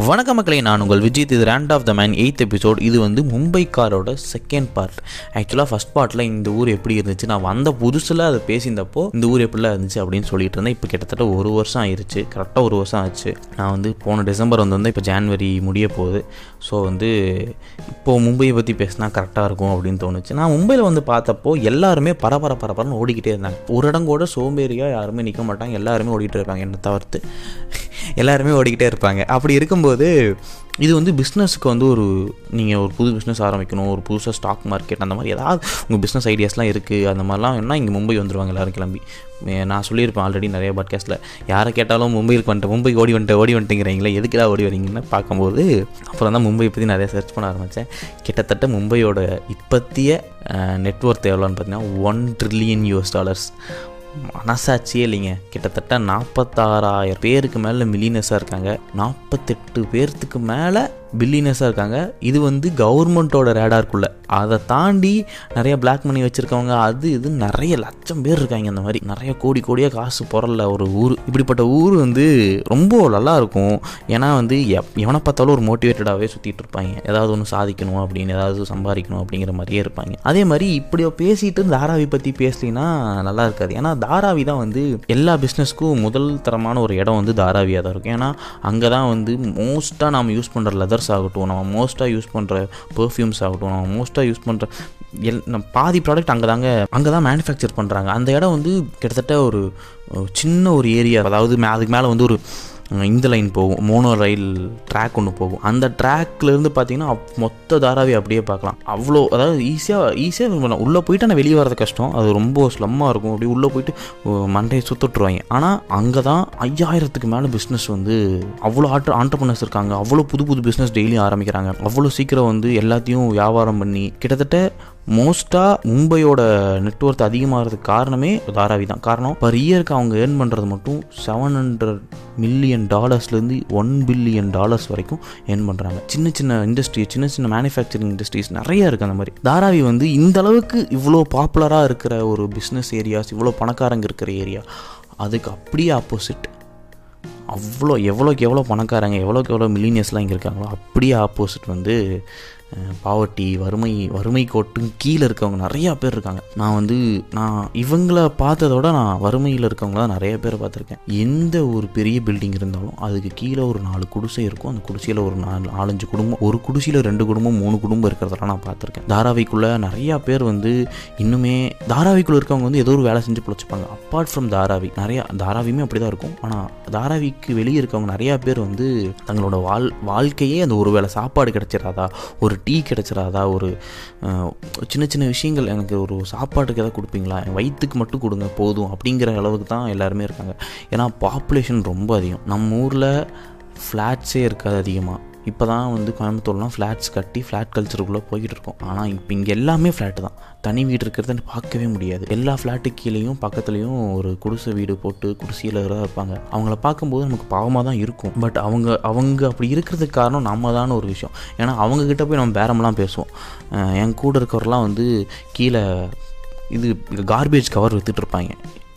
வணக்க மக்களை நான் உங்கள் விஜித். இது rant of the man eighth episode இது வந்து மும்பைக்காரோட செகண்ட் பார்ட் ஆக்சுவலாக ஃபஸ்ட் பார்ட்டில் இந்த ஊர் எப்படி இருந்துச்சு? நான் வந்த புதுசில் அதை பேசியிருந்தப்போ இந்த ஊர் எப்படிலாம் இருந்துச்சு அப்படின்னு சொல்லிட்டு இருந்தேன். இப்போ கிட்டத்தட்ட ஒரு வருஷம் ஆயிருச்சு. கரெக்டாக ஒரு வருஷம் ஆச்சு. நான் வந்து போன டிசம்பர் வந்து இப்போ ஜான்வரி முடிய போகுது. ஸோ வந்து இப்போது மும்பையை பற்றி பேசினா கரெக்டாக இருக்கும் அப்படின்னு தோணுச்சு. நான் மும்பையில் வந்து பார்த்தப்போ எல்லாருமே பரபர பரபரன்னு ஓடிக்கிட்டே இருந்தாங்க. ஒரு இடம் கூட சோம்பேறியாக யாருமே நிற்க மாட்டாங்க. எல்லாருமே ஓடிக்கிட்டு இருப்பாங்க என்னை தவிர்த்து. எல்லாருமே ஓடிக்கிட்டே இருப்பாங்க. அப்படி இருக்கும்போது இது வந்து பிஸ்னஸுக்கு வந்து ஒரு நீங்கள் ஒரு புது பிஸ்னஸ் ஆரம்பிக்கணும் ஒரு புதுசாக ஸ்டாக் மார்க்கெட் அந்த மாதிரி ஏதாவது உங்கள் பிஸ்னஸ் ஐடியாஸ்லாம் இருக்குது அந்த மாதிரிலாம் என்ன இங்கே மும்பை வந்துடுவாங்க எல்லோரும் கிளம்பி. நான் சொல்லியிருப்பேன் ஆல்ரெடி நிறைய பாட்காஸ்ட்டில் யாரை கேட்டாலும் மும்பைக்கு வந்துட்டு மும்பை ஓடி வந்துட்டு ஓடி வந்துட்டுங்கிறீங்களே எதுக்குடா ஓடி வரீங்கன்னு பார்க்கும்போது அப்புறம் தான் மும்பை பற்றி நிறைய சர்ச் பண்ண ஆரம்பித்தேன் கிட்டத்தட்ட மும்பையோட இப்பத்திய நெட்ஒர்த் எவ்வளோன்னு பார்த்தீங்கன்னா ஒன் ட்ரில்லியன் யூஎஸ் டாலர்ஸ் மனசாட்சியே இல்லைங்க. கிட்டத்தட்ட நாற்பத்தாறாயிரம் பேருக்கு மேலே மில்லியனஸாக இருக்காங்க. நாற்பத்தெட்டு பேர்த்துக்கு மேலே பில்லினஸாக இருக்காங்க. இது வந்து கவர்மெண்ட்டோட ரேடார்க்குள்ளே. அதை தாண்டி நிறைய பிளாக் மணி வச்சுருக்கவங்க அது இது நிறைய லட்சம் பேர் இருக்காங்க அந்த மாதிரி. நிறைய கோடி கோடியாக காசு பொருளில் ஒரு ஊர். இப்படிப்பட்ட ஊர் வந்து ரொம்ப நல்லா இருக்கும். ஏன்னா வந்து எப் எவனை பார்த்தாலும் ஒரு மோட்டிவேட்டடாகவே சுற்றிட்டு இருப்பாங்க. ஏதாவது ஒன்று சாதிக்கணும் அப்படின்னு ஏதாவது சம்பாதிக்கணும் அப்படிங்கிற மாதிரியே இருப்பாங்க. அதே மாதிரி இப்படி பேசிட்டு தாராவி பற்றி பேசலினா நல்லா இருக்காது. ஏன்னா தாராவி தான் வந்து எல்லா பிஸ்னஸ்க்கும் முதல் தரமான ஒரு இடம் வந்து தாராவியாக தான் இருக்கும். ஏன்னா அங்கே தான் வந்து மோஸ்ட்டாக நாம் யூஸ் பண்ணுற லெதர் லெதர்ஸ் ஆகட்டும் நம்ம மோஸ்ட்டாக யூஸ் பண்ணுற பெர்ஃப்யூம்ஸ் ஆகட்டும் நம்ம மோஸ்ட்டாக யூஸ் பண்ணுற எல் நம்ம பாதி ப்ராடக்ட் அங்கே தாங்க அங்கே தான் மேனுஃபேக்சர் பண்ணுறாங்க அந்த இடம் வந்து கிட்டத்தட்ட ஒரு சின்ன ஒரு ஏரியா அதாவது மே அதுக்கு மேலே வந்து ஒரு இந்த லைன் போகும் மோனோ ரயில் ட்ராக் ஒன்று போகும். அந்த ட்ராக்லேருந்து பார்த்தீங்கன்னா மொத்த தாராவி அப்படியே பார்க்கலாம் அவ்வளோ அதாவது ஈஸியாக ஈஸியாக உள்ளே போயிட்டு ஆனால் வெளியே வரது கஷ்டம். அது ரொம்ப ஸ்லம்மாக இருக்கும். அப்படியே உள்ளே போயிட்டு மண்டையை சுற்றுட்ருவாங்க ஆனால் அங்கே தான் ஐயாயிரத்துக்கு மேலே பிஸ்னஸ் வந்து அவ்வளோ ஆட்ரு ஆண்டர்பனர்ஸ் இருக்காங்க. அவ்வளோ புது புது பிஸ்னஸ் டெய்லியும் ஆரம்பிக்கிறாங்க. அவ்வளோ சீக்கிரம் வந்து எல்லாத்தையும் வியாபாரம் பண்ணி கிட்டத்தட்ட மோஸ்ட்டாக மும்பையோட நெட்ஒர்த் அதிகமாகிறதுக்கு காரணமே தாராவி தான். காரணம் பர் இயருக்கு அவங்க ஏர்ன் பண்ணுறது மட்டும் செவன் ஹண்ட்ரட் மில்லியன் டாலர்ஸ்லேருந்து ஒன் பில்லியன் டாலர்ஸ் வரைக்கும் ஏர்ன் பண்ணுறாங்க சின்ன சின்ன இண்டஸ்ட்ரி சின்ன சின்ன மேனுஃபேக்சரிங் இண்டஸ்ட்ரீஸ் நிறைய இருக்குது அந்த மாதிரி. தாராவி வந்து இந்த அளவுக்கு இவ்வளோ பாப்புலராக இருக்கிற ஒரு பிஸ்னஸ் ஏரியாஸ் இவ்வளோ பணக்காரங்க இருக்கிற ஏரியா அதுக்கு அப்படியே ஆப்போசிட் அவ்வளோ எவ்வளோக்கு எவ்வளோ பணக்காரங்க எவ்வளோக்கு எவ்வளோ மில்லினியர்ஸ்லாம் இங்கே இருக்காங்களோ அப்படியே ஆப்போசிட் வந்து பாவர்ட்டி வறுமை வறுமை கோட்டும் கீழே இருக்கவங்க நிறையா பேர் இருக்காங்க. நான் வந்து நான் இவங்கள பார்த்ததோட நான் வறுமையில் இருக்கவங்கள தான் நிறைய பேர் பார்த்துருக்கேன். எந்த ஒரு பெரிய பில்டிங் இருந்தாலும் அதுக்கு கீழே ஒரு நாலு குடிசை இருக்கும். அந்த குடிசையில் ஒரு நாலு நாலஞ்சு குடும்பம் ஒரு குடிசையில் ரெண்டு குடும்பம் மூணு குடும்பம் இருக்கிறதெல்லாம் நான் பார்த்துருக்கேன். தாராவிக்குள்ளே நிறையா பேர் வந்து இன்னுமே தாராவிக்குள்ளே இருக்கவங்க வந்து ஏதோ ஒரு வேலை செஞ்சு பிழைச்சிப்பாங்க. அப்பார்ட் ஃப்ரம் தாராவி நிறையா தாராவியுமே அப்படி தான் இருக்கும். ஆனால் தாராவிக்கு வெளியே இருக்கவங்க நிறையா பேர் வந்து தங்களோட வாழ் வாழ்க்கையே அந்த ஒரு வேளை சாப்பாடு கிடச்சிடாதா ஒரு டீ கிடைச்சிடாதா ஒரு சின்ன சின்ன விஷயங்கள். எனக்கு ஒரு சாப்பாட்டுக்கு எதாவது கொடுப்பீங்களா? என் வயிற்றுக்கு மட்டும் கொடுங்க போதும் அப்படிங்கிற அளவுக்கு தான் எல்லாருமே இருக்காங்க. ஏன்னா பாப்புலேஷன் ரொம்ப அதிகம். நம்ம ஊரில் ஃப்ளாட்ஸே இருக்காது அதிகமாக இப்போ தான் வந்து கோயம்புத்தூர்லாம் ஃப்ளாட்ஸ் கட்டி ஃப்ளாட் கல்ச்சருக்குள்ளே போய்கிட்டு இருக்கோம். ஆனால் இப்போ இங்கே எல்லாமே ஃப்ளாட்டு தான். தனி வீடு இருக்கிறத பார்க்கவே முடியாது. எல்லா ஃப்ளாட்டு கீழேயும் பக்கத்துலேயும் ஒரு குடிசை வீடு போட்டு குடிசையில் தான் இருப்பாங்க அவங்கள பார்க்கும்போது நமக்கு பாவமாக தான் இருக்கும். பட் அவங்க அவங்க அப்படி இருக்கிறதுக்கு காரணம் நம்ம தான் ஒரு விஷயம். ஏன்னா அவங்கக்கிட்ட போய் நம்ம பேரம்லாம் பேசுவோம். என் கூட இருக்கிறவரெலாம் வந்து கீழே இது கார்பேஜ் கவர் வித்துட்டு இருப்பாங்க.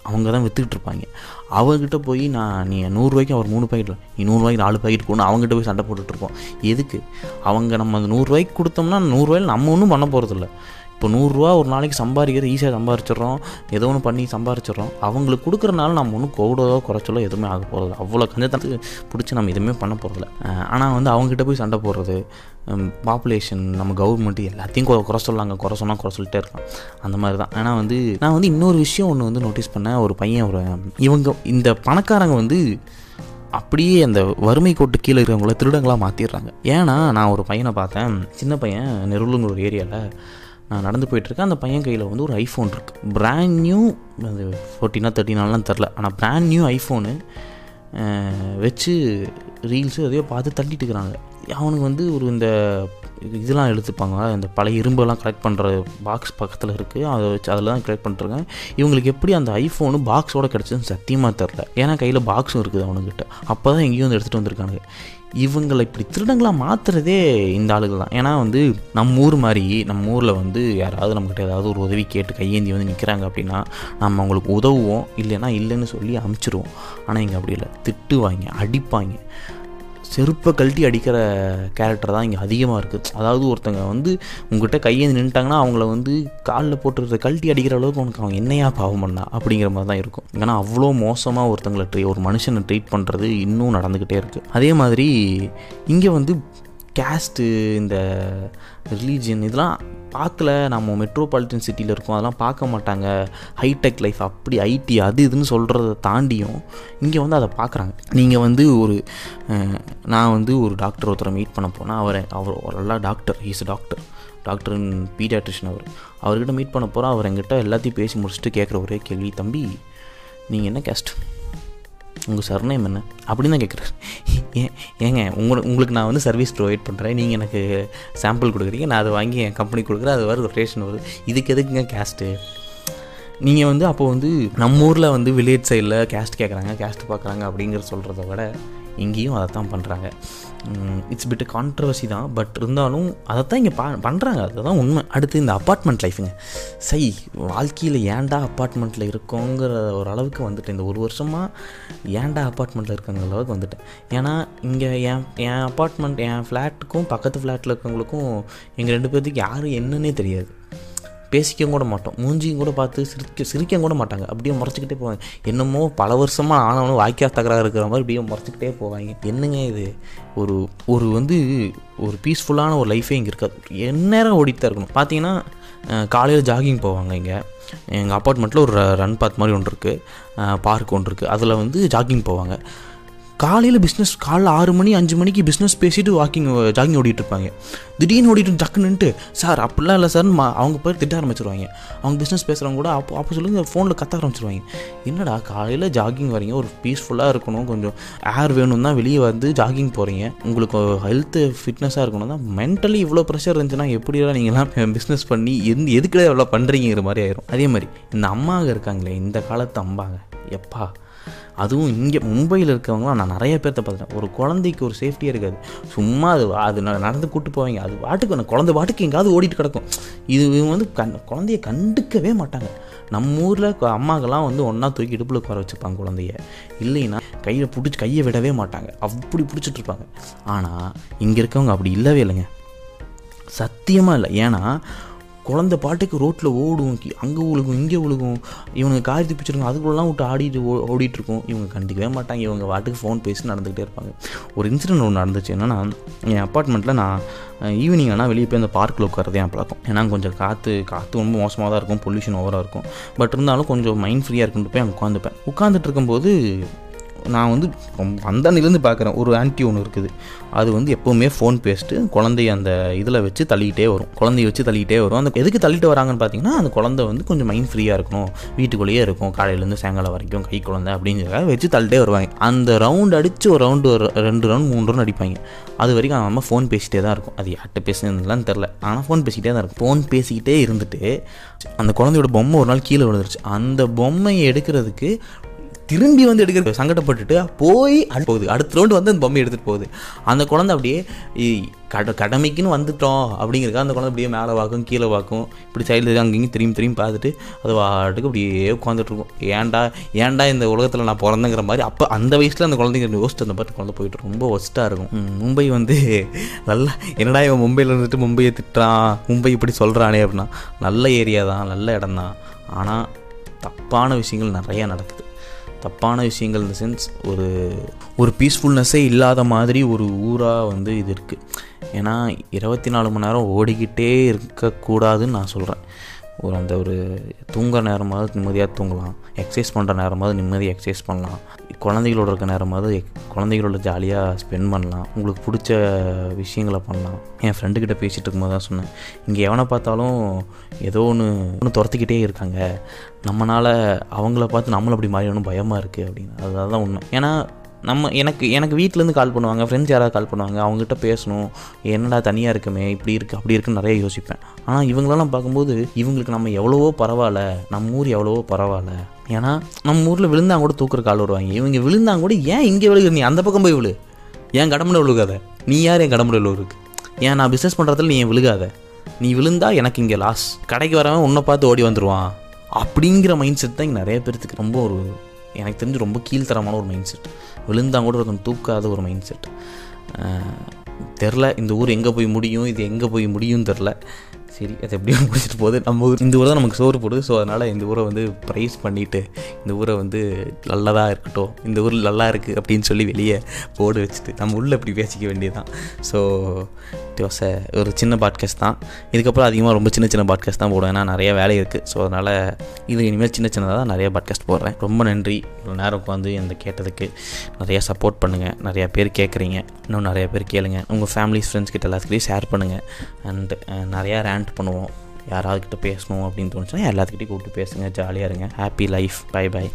அவங்க தான் விற்றுக்கிட்டு இருப்பாங்க அவங்ககிட்ட போய் நான் நீ நூறுரூவாய்க்கு அவர் மூணு பாக்கெட் நீ நூறுரூவாய்க்கு நாலு பாக்கெட் கொண்டு அவங்ககிட்ட போய் சண்டை போட்டுட்டுருப்போம் எதுக்கு? அவங்க நம்ம அந்த நூறுரூவாய்க்கு கொடுத்தோம்னா நூறுரூவாயில் நம்ம ஒன்றும் பண்ண போகிறதில்ல இப்போ நூறுரூவா ஒரு நாளைக்கு சம்பாதிக்கிறது ஈஸியாக சம்பாரிச்சிடுறோம். ஏதோ ஒன்று பண்ணி சம்பாரிச்சிடுறோம். அவங்களுக்கு கொடுக்குறனால நம்ம ஒன்றும் கோடோ குறைச்சலோ எதுவுமே ஆக போகிறது அவ்வளோ கஞ்சத்தனத்துக்கு பிடிச்சி நம்ம எதுவுமே பண்ண போகிறதில்ல ஆனால் வந்து அவங்ககிட்ட போய் சண்டை போடுறது பாப்புலேஷன் நம்ம கவர்மெண்ட்டு எல்லாத்தையும் குறை குறை சொல்லாங்க. குறை சொன்னால் குறை சொல்லிட்டே இருக்கலாம். அந்த மாதிரி தான். ஆனால் வந்து நான் வந்து இன்னொரு விஷயம் ஒன்று வந்து நோட்டீஸ் பண்ணேன். ஒரு பையன் ஒரு இவங்க இந்த பணக்காரங்க வந்து அப்படியே அந்த வறுமை கோட்டு கீழே இருக்கிறவங்கள திருடங்களாக மாற்றிடுறாங்க ஏன்னா நான் ஒரு பையனை பார்த்தேன். சின்ன பையன் நெருளுங்கிற ஒரு ஏரியாவில் நடந்து போயிட்டுருக்கேன். அந்த பையன் கையில் வந்து ஒரு ஐஃபோன் இருக்குது பிராண்ட் நியூ அது ஃபோர்டீனா தேர்ட்டினாலாம் தெரில ஆனால் பிராண்ட் நியூ ஐஃபோனு வச்சு ரீல்ஸு அதையோ பார்த்து தள்ளிட்டு இருக்கிறாங்க அவனுக்கு வந்து ஒரு இந்த இதெல்லாம் எடுத்துப்பாங்க. இந்த பழைய இரும்பெல்லாம் கலெக்ட் பண்ணுற பாக்ஸ் பக்கத்தில் இருக்குது அதை வச்சு அதில் தான் கலெக்ட் பண்ணிருக்கேன் இவங்களுக்கு எப்படி அந்த ஐஃபோனு பாக்ஸோட கிடச்சதுன்னு சத்தியமாக தெரில ஏன்னா கையில் பாக்ஸும் இருக்குது அவனுக்கிட்ட அப்போ தான் எங்கேயும் வந்து எடுத்துகிட்டு வந்திருக்கானுங்க. இவங்களை இப்படி திருடங்களாக மாற்றுறதே இந்த ஆளுகள் தான். ஏன்னா வந்து நம்ம ஊர் மாதிரி நம்ம ஊரில் வந்து யாராவது நம்மக்கிட்ட ஏதாவது ஒரு உதவி கேட்டு கையேந்தி வந்து நிற்கிறாங்க அப்படின்னா நம்ம அவங்களுக்கு உதவுவோம் இல்லைன்னா இல்லைன்னு சொல்லி அமுச்சிருவோம். ஆனால் இங்கே அப்படி இல்லை. திட்டுவாங்க அடிப்பாங்க. செருப்பை கழட்டி அடிக்கிற கேரக்டர் தான் இங்கே அதிகமாக இருக்குது அதாவது ஒருத்தங்க வந்து உங்ககிட்ட கையை நின்றுட்டாங்கன்னா அவங்கள வந்து காலில் போட்டுறத கழட்டி அடிக்கிற அளவுக்கு உனக்கு அவங்க என்னையா பாவம் பண்ணா? அப்படிங்கிற மாதிரி தான் இருக்கும். ஏன்னா அவ்வளோ மோசமாக ஒருத்தங்களை ட்ரீ ஒரு மனுஷனை ட்ரீட் பண்ணுறது இன்னும் நடந்துக்கிட்டே இருக்குது அதே மாதிரி இங்கே வந்து கேஸ்ட்டு இந்த ரிலீஜியன் இதெல்லாம் பார்க்கல. நம்ம மெட்ரோபாலிட்டன் சிட்டியில் இருக்கோம். அதெல்லாம் பார்க்க மாட்டாங்க. ஹைடெக் லைஃப் அப்படி ஐடி அது இதுன்னு சொல்கிறத தாண்டியும் இங்கே வந்து அதை பார்க்குறாங்க. நீங்கள் வந்து ஒரு நான் வந்து ஒரு டாக்டர் ஒருத்தரை மீட் பண்ண போனால் அவரை அவர் ஒரு நல்லா doctor is doctor doctor paediatrician அவர். அவர்கிட்ட மீட் பண்ண போகிறோம் அவர் என்கிட்ட எல்லாத்தையும் பேசி முடிச்சுட்டு கேட்குற ஒரே கேள்வி தம்பி நீங்கள் என்ன கேஸ்ட் உங்கள் சர்நேம் என்ன? அப்படின்னு தான் கேட்குறாரு ஏன் ஏங்க உங்களுக்கு உங்களுக்கு நான் வந்து சர்வீஸ் ப்ரொவைட் பண்ணுறேன் நீங்கள் எனக்கு சாம்பிள் கொடுக்குறீங்க. நான் அதை வாங்கி என் கம்பெனி கொடுக்குறேன். அது வர ரொட்டேஷன் வருது இதுக்கு எதுக்குங்க கேஸ்ட்டு நீங்கள் வந்து அப்போது வந்து நம்ம ஊரில் வந்து வில்லேஜ் சைடில் கேஸ்ட் கேட்குறாங்க கேஸ்ட் பார்க்குறாங்க அப்படிங்கிற சொல்கிறத விட இங்கேயும் அதை தான் பண்ணுறாங்க இட்ஸ் பிட்டு கான்ட்ரவர்சி தான். பட் இருந்தாலும் அதை தான் இங்கே பா பண்ணுறாங்க அதுதான் உண்மை. அடுத்து இந்த அப்பார்ட்மெண்ட் லைஃபுங்க சை வாழ்க்கையில் ஏன்டா அப்பார்ட்மெண்ட்டில் இருக்கோங்கிற ஒரு அளவுக்கு வந்துட்டேன். இந்த ஒரு வருஷமாக ஏன்டா அப்பார்ட்மெண்ட்டில் இருக்கங்கிற அளவுக்கு வந்துட்டேன். ஏன்னா இங்கே என் என் அப்பார்ட்மெண்ட் என் ஃப்ளாட்டுக்கும் பக்கத்து ஃப்ளாட்டில் இருக்கவங்களுக்கும் எங்கள் ரெண்டு பேர்த்துக்கு யாரும் என்னன்னே தெரியாது. பேசிக்க கூட மாட்டோம். மூஞ்சியும் கூட பார்த்து சிரிக்க சிரிக்க கூட மாட்டாங்க. அப்படியே முறைச்சிக்கிட்டே போவாங்க. என்னமோ பல வருஷமாக ஆனவனும் வாய்க்கா தகராறு இருக்கிற மாதிரி அப்படியே முறைச்சிக்கிட்டே போவாங்க. என்னங்க இது? ஒரு ஒரு வந்து ஒரு பீஸ்ஃபுல்லான ஒரு லைஃபே இங்கே இருக்காது. எந்நேரம் ஓடிட்டு தான் இருக்கணும். பார்த்தீங்கன்னா காலையில் ஜாகிங் போவாங்க இங்கே. எங்கள் அப்பார்ட்மெண்ட்டில் ஒரு ரன் பாத் மாதிரி ஒன்று இருக்குது பார்க் ஒன்று இருக்குது அதில் வந்து ஜாகிங் போவாங்க. காலையில் பிஸ்னஸ் காலைல ஆறு மணி அஞ்சு மணிக்கு பிஸ்னஸ் பேசிட்டு வாக்கிங் ஜாகிங் ஓடிட்டு இருப்பாங்க திடீர்னு ஓடிட்டு டக்குன்னுட்டு சார் அப்படிலாம் இல்லை சார். அவங்க போய் திட்ட ஆரம்பிச்சிருவாங்க. அவங்க பிஸ்னஸ் பேசுகிறவங்க கூட அப்போ அப்போ சொல்லுங்க ஃபோனில் கத்த ஆரம்பிச்சிருவாங்க. என்னடா காலையில் ஜாகிங் வரீங்க ஒரு பீஸ்ஃபுல்லாக இருக்கணும். கொஞ்சம் ஏர் வேணும் தான் வெளியே வந்து ஜாகிங் போகிறீங்க உங்களுக்கு ஹெல்த்து ஃபிட்னஸாக இருக்கணும். தான் மென்டலி இவ்வளோ ப்ரெஷர் இருந்துச்சுன்னா எப்படிலாம் நீங்களாம் பிஸ்னஸ் பண்ணி எந்த எதுக்குடா எவ்வளோ பண்ணுறீங்கிற மாதிரி ஆயிரும். அதே மாதிரி இந்த அம்மாங்க இருக்காங்களே இந்த காலத்து அம்பாங்க எப்பா அதுவும் இங்கே மும்பையில் இருக்கிறவங்களாம் நான் நிறைய பேர்த்த பார்த்துட்டேன். ஒரு குழந்தைக்கு ஒரு சேஃப்டியாக இருக்காது. சும்மா அது அது நடந்து கூட்டு போவாங்க. அது பாட்டுக்கு அந்த குழந்தை பாட்டுக்கு எங்கேயாவது ஓடிட்டு கிடக்கும். இது இவங்க வந்து கண் குழந்தைய கண்டுக்கவே மாட்டாங்க. நம்ம ஊரில் அம்மாக்கெல்லாம் வந்து ஒன்றா தூக்கி இடுப்பில் உட்கார வச்சுப்பாங்க குழந்தைய. இல்லைன்னா கையில் பிடிச்சி கையை விடவே மாட்டாங்க. அப்படி பிடிச்சிட்டு இருப்பாங்க. ஆனால் இங்கே இருக்கவங்க அப்படி இல்லவே இல்லைங்க. சத்தியமாக இல்லை. ஏன்னா குழந்தை பாட்டுக்கு ரோட்டில் ஓடும். அங்கே உழுகும் இங்கே உழுகும். இவங்க காரி துப்பிச்சிருங்க அதுக்குள்ளலாம் விட்டு ஆடிட்டு ஓ ஓடிட்டுருக்கும். இவங்க கண்டுக்கவே மாட்டாங்க. இவங்க பாட்டுக்கு ஃபோன் பேசி நடந்துக்கிட்டே இருப்பாங்க. ஒரு இன்சிடென்ட் ஒன்று நடந்துச்சு. என்னன்னா என் அப்பார்ட்மெண்ட்டில் நான் ஈவினிங் ஆனால் வெளியே போய் அந்த பார்க்கில் உட்காரதே என் பழக்கம் ஏன்னா கொஞ்சம் காற்று காற்று ரொம்ப மோசமாக தான் இருக்கும். பொல்யூஷன் ஓவராக இருக்கும். பட் இருந்தாலும் கொஞ்சம் மைண்ட் ஃப்ரீயாக இருக்குன்னு போய் அங்கே உட்காந்துப்பேன். உட்காந்துட்டு இருக்கும்போது நான் வந்து அந்த வந்தன்னிலேருந்து பார்க்குறேன். ஒரு ஆன்ட்டி ஒன்று இருக்குது. அது வந்து எப்போவுமே ஃபோன் பேசிட்டு குழந்தைய அந்த இதில் வச்சு தள்ளிக்கிட்டே வரும். குழந்தைய வச்சு தள்ளிக்கிட்டே வரும். அந்த எதுக்கு தள்ளிட்டு வராங்கன்னு பார்த்தீங்கன்னா அந்த குழந்தை வந்து கொஞ்சம் மைண்ட் ஃப்ரீயாக இருக்கணும். வீட்டுக்குள்ளேயே இருக்கும். காலையிலேருந்து சாயங்காலம் வரைக்கும் கை குழந்தை அப்படிங்கிறத வச்சு தள்ளிட்டே வருவாங்க. அந்த ரவுண்ட் அடித்து ஒரு ரவுண்டு ஒரு ரெண்டு ரவுண்ட் மூணு ரவுண்ட் அடிப்பாங்க. அது வரைக்கும் அவன் அம்மா ஃபோன் பேசிகிட்டே தான் இருக்கும். அது யார்கிட்ட பேசுனதுலாம் தெரில ஆனால் ஃபோன் பேசிக்கிட்டே தான் இருக்கும். ஃபோன் பேசிக்கிட்டே இருந்துட்டு அந்த குழந்தையோட பொம்மை ஒரு நாள் கீழே விழுந்துருச்சு. அந்த பொம்மையை எடுக்கிறதுக்கு திரும்பி வந்து எடுக்கிறது சங்கடப்பட்டுட்டு போய் அடுத்து போகுது. அடுத்த ரவுண்டு வந்து அந்த பொம்மை எடுத்துகிட்டு போகுது. அந்த குழந்தை அப்படியே கட கடமைக்குன்னு வந்துட்டோம். அப்படிங்கிறக்க அந்த குழந்தை அப்படியே மேலே வாக்கும் கீழே வாக்கும். இப்படி சைடில் அங்கேயும் திரும்பி திரும்பி பார்த்துட்டு அது வாட்டுக்கு அப்படியே உட்காந்துட்ருக்கும் ஏன்டா ஏன்டா இந்த உலகத்தில் நான் பிறந்தங்கிற மாதிரி? அப்போ அந்த வயசில் அந்த குழந்தைங்க யோசிச்சு அந்த பாட்டு குழந்தை போயிட்டு ரொம்ப ஒஸ்ட்டாக இருக்கும். மும்பை வந்து நல்லா என்னடா இவன் மும்பையில் இருந்துட்டு மும்பையை திட்டுறான்? மும்பை இப்படி சொல்கிறானே அப்படின்னா நல்ல ஏரியா தான் நல்ல இடம் தான் ஆனால் தப்பான விஷயங்கள் நிறையா நடக்குது. தப்பான விஷயங்கள் இந்த சென்ஸ் ஒரு ஒரு பீஸ்ஃபுல்னஸ்ஸே இல்லாத மாதிரி ஒரு ஊராக வந்து இது இருக்குது ஏன்னா இருபத்தி நாலு மணி நேரம் ஓடிக்கிட்டே இருக்கக்கூடாதுன்னு நான் சொல்கிறேன் ஒரு அந்த ஒரு தூங்குற நேரமாவது நிம்மதியாக தூங்கலாம். எக்ஸசைஸ் பண்ணுற நேரமாவது நிம்மதியாக எக்ஸசைஸ் பண்ணலாம். குழந்தைகளோட இருக்க நேரமாவது குழந்தைகளோட ஜாலியாக ஸ்பெண்ட் பண்ணலாம். உங்களுக்கு பிடிச்ச விஷயங்களை பண்ணலாம். என் ஃப்ரெண்டுக்கிட்ட பேசிகிட்டு இருக்கும்போது தான் சொன்னேன். இங்கே எவனை பார்த்தாலும் ஏதோ ஒன்று ஒன்று துரத்துக்கிட்டே இருக்காங்க. நம்மளால் அவங்கள பார்த்து நம்மளும் அப்படி மாறிடணும் பயமாக இருக்குது அப்படின்னு. அதுதான் உண்மை. ஏன்னா நம்ம எனக்கு எனக்கு வீட்டிலேருந்து கால் பண்ணுவாங்க ஃப்ரெண்ட்ஸ் யாராவது கால் பண்ணுவாங்க அவங்ககிட்ட பேசணும். என்னடா தனியாக இருக்குமே இப்படி இருக்குது அப்படி இருக்குன்னு நிறைய யோசிப்பேன். ஆனால் இவங்களெல்லாம் பார்க்கும்போது இவங்களுக்கு நம்ம எவ்வளவோ பரவாயில்ல நம்ம ஊர் எவ்வளவோ பரவாயில்ல. ஏன்னா நம்ம ஊரில் விழுந்தாங்க கூட தூக்குற கால் வருவாங்க. இவங்க விழுந்தாங்க கூட ஏன் இங்கே விழுகுற? நீ அந்த பக்கம் போய் விழு. ஏன் கடமுட விழுகாத? நீ யார் என் கடமுட விழுவுருக்கு ஏன் நான் பிஸ்னஸ் பண்ணுறதுல நீ ஏன் விழுகாத? நீ விழுந்தா எனக்கு இங்கே லாஸ் கடைக்கு வரவன் உன்னை பார்த்து ஓடி வந்துடுவான் அப்படிங்கிற மைண்ட் செட் தான் இங்கே நிறைய பேர்த்துக்கு ரொம்ப ஒரு எனக்கு தெரிஞ்சு ரொம்ப கீழ்த்தரமான ஒரு மைண்ட் செட் விழுந்தாங்க கூட ஒருத்தன் தூக்காத ஒரு மைண்ட் செட் தெரில இந்த ஊர் எங்கே போய் முடியும் இது எங்கே போய் முடியும்னு தெரில. சரி அது எப்படியும் முடிச்சிட்டு போகுது. நம்ம ஊர் இந்த ஊர் தான் நமக்கு சோறு போடுது. ஸோ அதனால் இந்த ஊரை வந்து ப்ரைஸ் பண்ணிவிட்டு இந்த ஊரை வந்து நல்லதாக இருக்கட்டும் இந்த ஊர் நல்லா இருக்குது அப்படின்னு சொல்லி வெளியே போர்டு வச்சுட்டு நம்ம உள்ளே இப்படி பேசிக்க வேண்டியதுதான். ஸோ தோசை ஒரு சின்ன பாட்காஸ்ட் தான். இதுக்கப்புறம் அதிகமாக ரொம்ப சின்ன சின்ன பாட்காஸ்ட் தான் போடுவேன். ஏன்னா நிறைய வேலை இருக்குது ஸோ அதனால் இது இனிமேல் சின்ன சின்னதாக தான் நிறைய பாட்காஸ்ட் போடுறேன். ரொம்ப நன்றி. இவ்வளோ நேரம் உட்காந்து இந்த கேட்டதுக்கு நிறையா சப்போர்ட் பண்ணுங்கள் நிறையா பேர் கேட்குறீங்க இன்னும் நிறைய பேர் கேளுங்க. உங்கள் ஃபேமிலிஸ் ஃப்ரெண்ட்ஸ் கிட்ட எல்லாத்துக்கிட்டையும் ஷேர் பண்ணுங்கள் அண்ட் நிறையா ரேண்ட் பண்ணுவோம். யாராவது கிட்ட பேசணும் அப்படின்னு தோணுச்சுன்னா எல்லாத்துக்கிட்டையும் கூப்பிட்டு பேசுங்க. ஜாலியாக இருங்க. Happy life by by